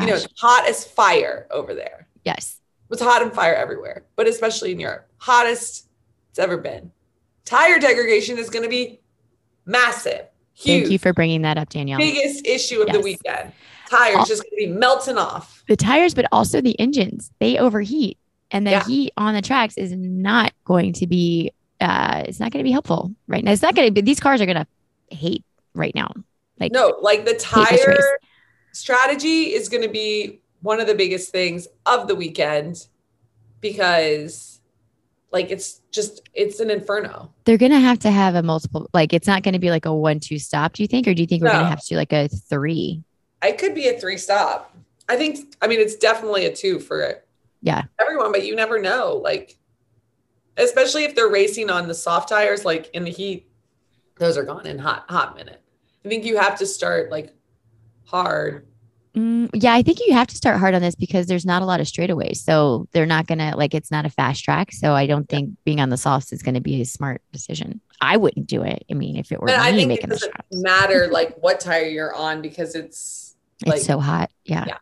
[SPEAKER 2] Gosh.
[SPEAKER 1] You know, it's hot as fire over there.
[SPEAKER 2] yes.
[SPEAKER 1] It's hot and fire everywhere, but especially in Europe. Hottest it's ever been. Tire degradation is going to be massive. Huge.
[SPEAKER 2] Thank you for bringing that up, Danielle.
[SPEAKER 1] biggest issue of the weekend. Tires
[SPEAKER 2] All-
[SPEAKER 1] just gonna be melting off.
[SPEAKER 2] the tires, but also the engines. They overheat, and the
[SPEAKER 1] Yeah.
[SPEAKER 2] heat on the tracks is not going to be. Uh, it's not going to be helpful right now. It's not going to be. These cars are going to hate right now. Like
[SPEAKER 1] No, like the tire strategy is going to be one of the biggest things of the weekend because like it's just it's an inferno.
[SPEAKER 2] they're going to have to have a multiple. Like it's not going to be like a one-two stop. Do you think, or do you think we're gonna have to do like a three?
[SPEAKER 1] I could be a three stop. I think I mean it's definitely a two for it
[SPEAKER 2] Yeah.
[SPEAKER 1] everyone, but you never know. Like especially if they're racing on the soft tires, like in the heat, those are gone in hot hot minute. I think you have to start like hard.
[SPEAKER 2] Mm, yeah, I think you have to start hard on this because there's not a lot of straightaways. So they're not gonna like it's not a fast track. So I don't think being on the softs is gonna be a smart decision. I wouldn't do it. I mean, if it were
[SPEAKER 1] I
[SPEAKER 2] me
[SPEAKER 1] think it
[SPEAKER 2] making the
[SPEAKER 1] doesn't matter like what tire you're on because it's like
[SPEAKER 2] it's so hot. Yeah.
[SPEAKER 1] Yeah.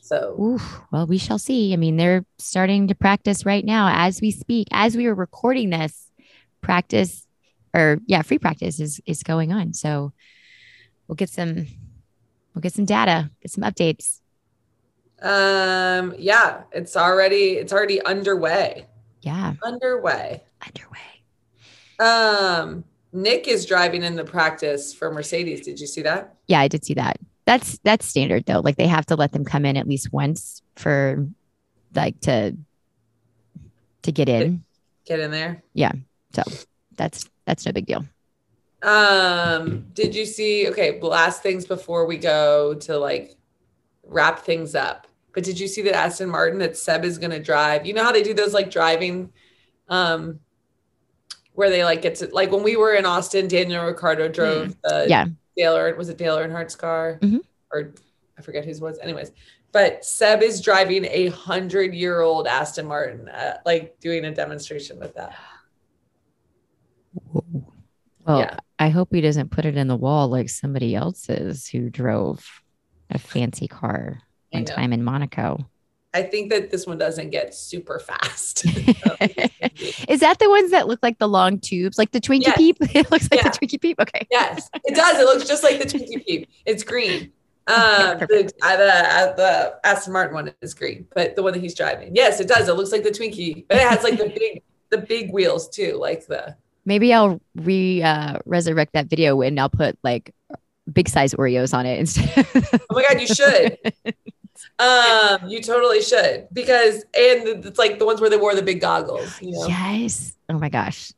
[SPEAKER 1] so
[SPEAKER 2] Ooh, well, we shall see. I mean, they're starting to practice right now as we speak. As we are recording this, practice or yeah, free practice is is going on. So we'll get some we'll get some data, get some updates.
[SPEAKER 1] um yeah, it's already it's already underway.
[SPEAKER 2] Yeah,
[SPEAKER 1] Underway.
[SPEAKER 2] underway.
[SPEAKER 1] Um Nyck is driving in the practice for Mercedes. Did you see that?
[SPEAKER 2] Yeah, I did see that. That's that's standard though. Like they have to let them come in at least once for like to to get in.
[SPEAKER 1] Get in there. Yeah.
[SPEAKER 2] So that's that's no big deal.
[SPEAKER 1] Um, did you see? Okay, last things before we go to like wrap things up. But did you see that Aston Martin that Seb is going to drive? You know how they do those like driving, um, where they like get to like when we were in Austin, Daniel Ricciardo drove the
[SPEAKER 2] Mm. Yeah.
[SPEAKER 1] Dale Earn- was it Dale Earnhardt's car
[SPEAKER 2] Mhm.
[SPEAKER 1] or I forget whose was. Anyways, but Seb is driving a hundred year old Aston Martin, uh, like doing a demonstration with that.
[SPEAKER 2] Well,
[SPEAKER 1] Yeah.
[SPEAKER 2] I hope he doesn't put it in the wall like somebody else's who drove a fancy car one time in Monaco.
[SPEAKER 1] I think that this one doesn't get super fast.
[SPEAKER 2] Is that the ones that look like the long tubes, like the Twinkie
[SPEAKER 1] Yes.
[SPEAKER 2] Peep? It looks like
[SPEAKER 1] Yeah.
[SPEAKER 2] the Twinkie Peep. Okay.
[SPEAKER 1] yes, it does. It looks just like the Twinkie Peep. It's green. Um, the, uh, the, uh, the Aston Martin one is green, but the one that he's driving, yes, it does. It looks like the Twinkie, but it has like the big, the big wheels too, like the.
[SPEAKER 2] Maybe I'll re uh, resurrect that video and I'll put like big size Oreos on it instead.
[SPEAKER 1] Oh my god, you should. um, you totally should because and it's like the ones where they wore the big goggles. You know,
[SPEAKER 2] Yes. Oh my gosh.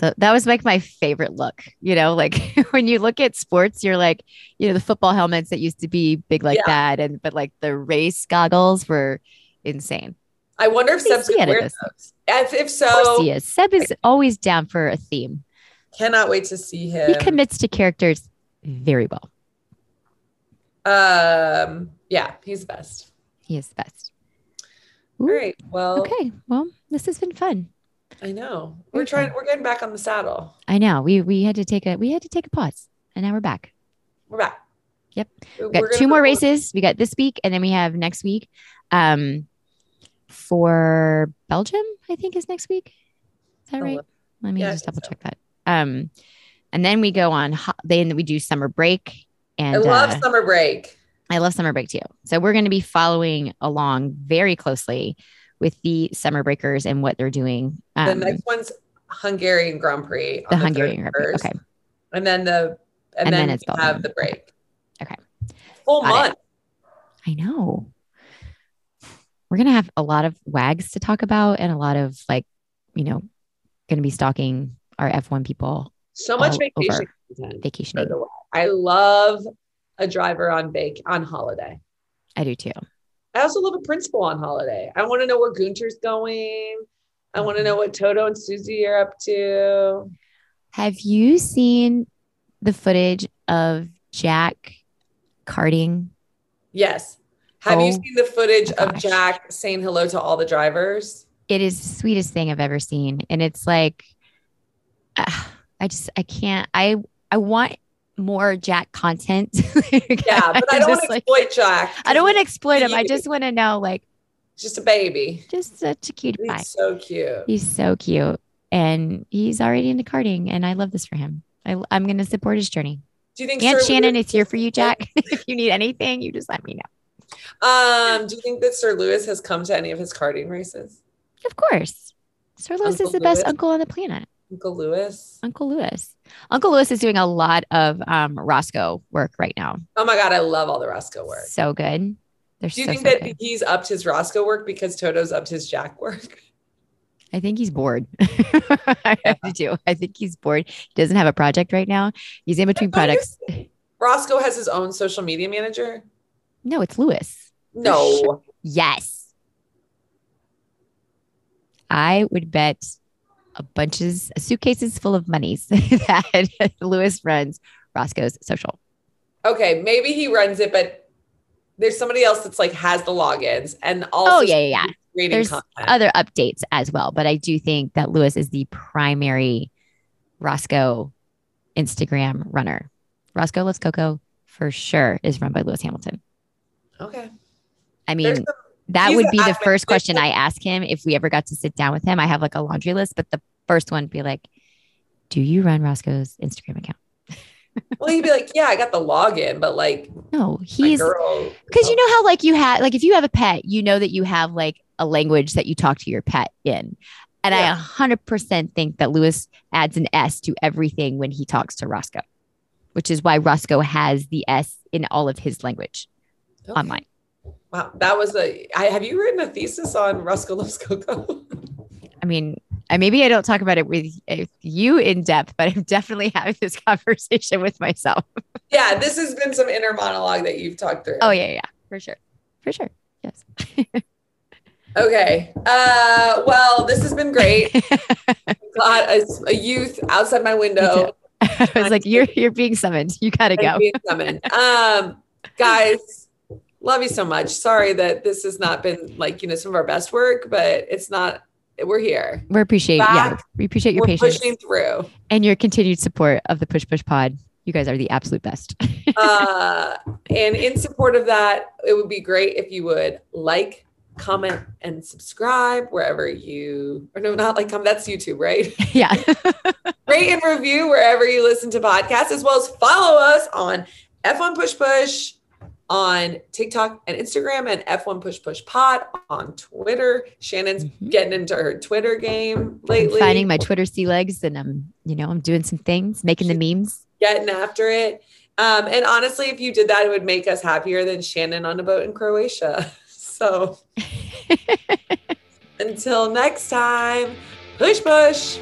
[SPEAKER 2] Th- that was like my favorite look. You know, like when you look at sports, you're like, you know, the football helmets that used to be big like
[SPEAKER 1] Yeah.
[SPEAKER 2] that. And, but like the race goggles were insane.
[SPEAKER 1] I wonder if
[SPEAKER 2] What do you
[SPEAKER 1] Seb's gonna wear
[SPEAKER 2] this?
[SPEAKER 1] If, if
[SPEAKER 2] Of course
[SPEAKER 1] so,
[SPEAKER 2] he is. Seb is always down for a theme.
[SPEAKER 1] cannot wait to see him.
[SPEAKER 2] He commits to characters very well.
[SPEAKER 1] Um, yeah, he's the best.
[SPEAKER 2] He is the best.
[SPEAKER 1] All
[SPEAKER 2] Ooh,
[SPEAKER 1] right. Well,
[SPEAKER 2] Okay. Well, this has been fun.
[SPEAKER 1] I know we're
[SPEAKER 2] Okay.
[SPEAKER 1] trying. We're getting back on the saddle.
[SPEAKER 2] I know. We we had to take a we had to take a pause. And now we're back.
[SPEAKER 1] We're back.
[SPEAKER 2] Yep.
[SPEAKER 1] We-
[SPEAKER 2] got two more races. We got this week and then we have next week. Um for Belgium, I think is next week. Is that
[SPEAKER 1] Oh,
[SPEAKER 2] right? Let me
[SPEAKER 1] yeah,
[SPEAKER 2] just double
[SPEAKER 1] so.
[SPEAKER 2] check that. Um and then we go on then we do summer break and
[SPEAKER 1] I love
[SPEAKER 2] uh,
[SPEAKER 1] summer break.
[SPEAKER 2] I love summer break too. So we're going to be following along very closely with the summer breakers and what they're doing.
[SPEAKER 1] The
[SPEAKER 2] Um,
[SPEAKER 1] next one's Hungarian Grand Prix.
[SPEAKER 2] the
[SPEAKER 1] on
[SPEAKER 2] Hungarian Grand Prix. Okay.
[SPEAKER 1] And then the and,
[SPEAKER 2] And
[SPEAKER 1] then,
[SPEAKER 2] then it's
[SPEAKER 1] have the break.
[SPEAKER 2] Okay.
[SPEAKER 1] Full
[SPEAKER 2] Got it.
[SPEAKER 1] month.
[SPEAKER 2] I know. We're going to have a lot of wags to talk about and a lot of like, you know, going to be stalking our F1 people
[SPEAKER 1] So much vacation content.
[SPEAKER 2] vacationing.
[SPEAKER 1] for the wag. I love a driver on vac on holiday.
[SPEAKER 2] I do too.
[SPEAKER 1] I also love a principal on holiday. I want to know where Gunter's going. I want to know what Toto and Susie are up to.
[SPEAKER 2] Have you seen the footage of Jack karting?
[SPEAKER 1] Yes. Have you
[SPEAKER 2] Oh
[SPEAKER 1] seen the footage of. Jack saying hello to all the drivers?
[SPEAKER 2] It is the sweetest thing I've ever seen. And it's like, ah, I just, I can't, I, I want more Jack content.
[SPEAKER 1] Yeah, but I don't want to
[SPEAKER 2] like,
[SPEAKER 1] exploit Jack.
[SPEAKER 2] I don't want to exploit him. I just want to know, like,
[SPEAKER 1] Just a baby.
[SPEAKER 2] just such a cute
[SPEAKER 1] He's
[SPEAKER 2] pie.
[SPEAKER 1] so cute.
[SPEAKER 2] He's so cute. And he's already into karting. And I love this for him. I, I'm going to support his journey.
[SPEAKER 1] Do you think
[SPEAKER 2] Aunt
[SPEAKER 1] Sir
[SPEAKER 2] Shannon is here for you, Jack. if you need anything, you just let me know.
[SPEAKER 1] Um, do you think that Sir Lewis has come to any of his karting races?
[SPEAKER 2] Of course. Sir Lewis
[SPEAKER 1] Uncle
[SPEAKER 2] is the best uncle on the planet.
[SPEAKER 1] Uncle Lewis.
[SPEAKER 2] Uncle Lewis. Uncle Lewis is doing a lot of um, Roscoe work right now.
[SPEAKER 1] Oh my god, I love all the Roscoe work.
[SPEAKER 2] So good. They're
[SPEAKER 1] Do you
[SPEAKER 2] so,
[SPEAKER 1] think
[SPEAKER 2] so
[SPEAKER 1] that
[SPEAKER 2] good.
[SPEAKER 1] he's upped his Roscoe work because Toto's upped his Jack work?
[SPEAKER 2] I think he's bored. I have to. I think he's bored. He doesn't have a project right now. He's in between products.
[SPEAKER 1] Roscoe has his own social media manager.
[SPEAKER 2] No, it's Lewis.
[SPEAKER 1] No.
[SPEAKER 2] sure. Yes. I would bet a bunches, a suitcases full of monies that Lewis runs Roscoe's social.
[SPEAKER 1] Okay, maybe he runs it, but there's somebody else that's like has the logins and also
[SPEAKER 2] Oh, yeah, yeah, yeah. There's
[SPEAKER 1] content.
[SPEAKER 2] other updates as well, but I do think that Lewis is the primary Roscoe Instagram runner. Roscoe Let's Coco for sure is run by Lewis Hamilton.
[SPEAKER 1] Okay.
[SPEAKER 2] I mean,
[SPEAKER 1] some-
[SPEAKER 2] that would be the
[SPEAKER 1] admin.
[SPEAKER 2] first question I ask him if we ever got to sit down with him. I have like a laundry list, but the first one would be like, Do you run Roscoe's Instagram account?
[SPEAKER 1] well, he'd be like, Yeah, I got the login, but like
[SPEAKER 2] No, he's because you oh. know how like you have like if you have a pet, you know that you have like a language that you talk to your pet in. And I
[SPEAKER 1] Yeah.
[SPEAKER 2] a hundred percent think that Lewis adds an S to everything when he talks to Roscoe, which is why Roscoe has the S in all of his language
[SPEAKER 1] Okay.
[SPEAKER 2] online.
[SPEAKER 1] Wow, that was a. I, have you written a thesis on Roscoe Loves Coco?
[SPEAKER 2] I mean, I maybe I don't talk about it with you in depth, but I'm definitely having this conversation with myself.
[SPEAKER 1] yeah, this has been some inner monologue that you've talked through.
[SPEAKER 2] Oh yeah, yeah, for sure, for sure. Yes.
[SPEAKER 1] Okay. Uh, well, this has been great. Got a, a youth outside my window.
[SPEAKER 2] I was like, you're you're being summoned. You gotta
[SPEAKER 1] and
[SPEAKER 2] go.
[SPEAKER 1] being summoned. Um, guys, love you so much. Sorry that this has not been like you know some of our best work, but it's not. We're here.
[SPEAKER 2] We appreciate, yeah, we appreciate your
[SPEAKER 1] We're
[SPEAKER 2] patience
[SPEAKER 1] pushing through.
[SPEAKER 2] and your continued support of the Push Push Pod. You guys are the absolute best.
[SPEAKER 1] Uh, and in support of that, it would be great if you would like, comment, and subscribe wherever you. Or no, not like comment. That's YouTube, right?
[SPEAKER 2] yeah,
[SPEAKER 1] rate and review wherever you listen to podcasts, as well as follow us on F1 Push Push on TikTok and Instagram, and F1 Push Push Pod on Twitter. Shannon's
[SPEAKER 2] Mhm.
[SPEAKER 1] getting into her Twitter game
[SPEAKER 2] I'm
[SPEAKER 1] lately,
[SPEAKER 2] finding my Twitter sea legs, and I'm you know I'm doing some things, making the memes.
[SPEAKER 1] getting after it. Um, and honestly, if you did that, it would make us happier than Shannon on a boat in Croatia. So until next time, push push.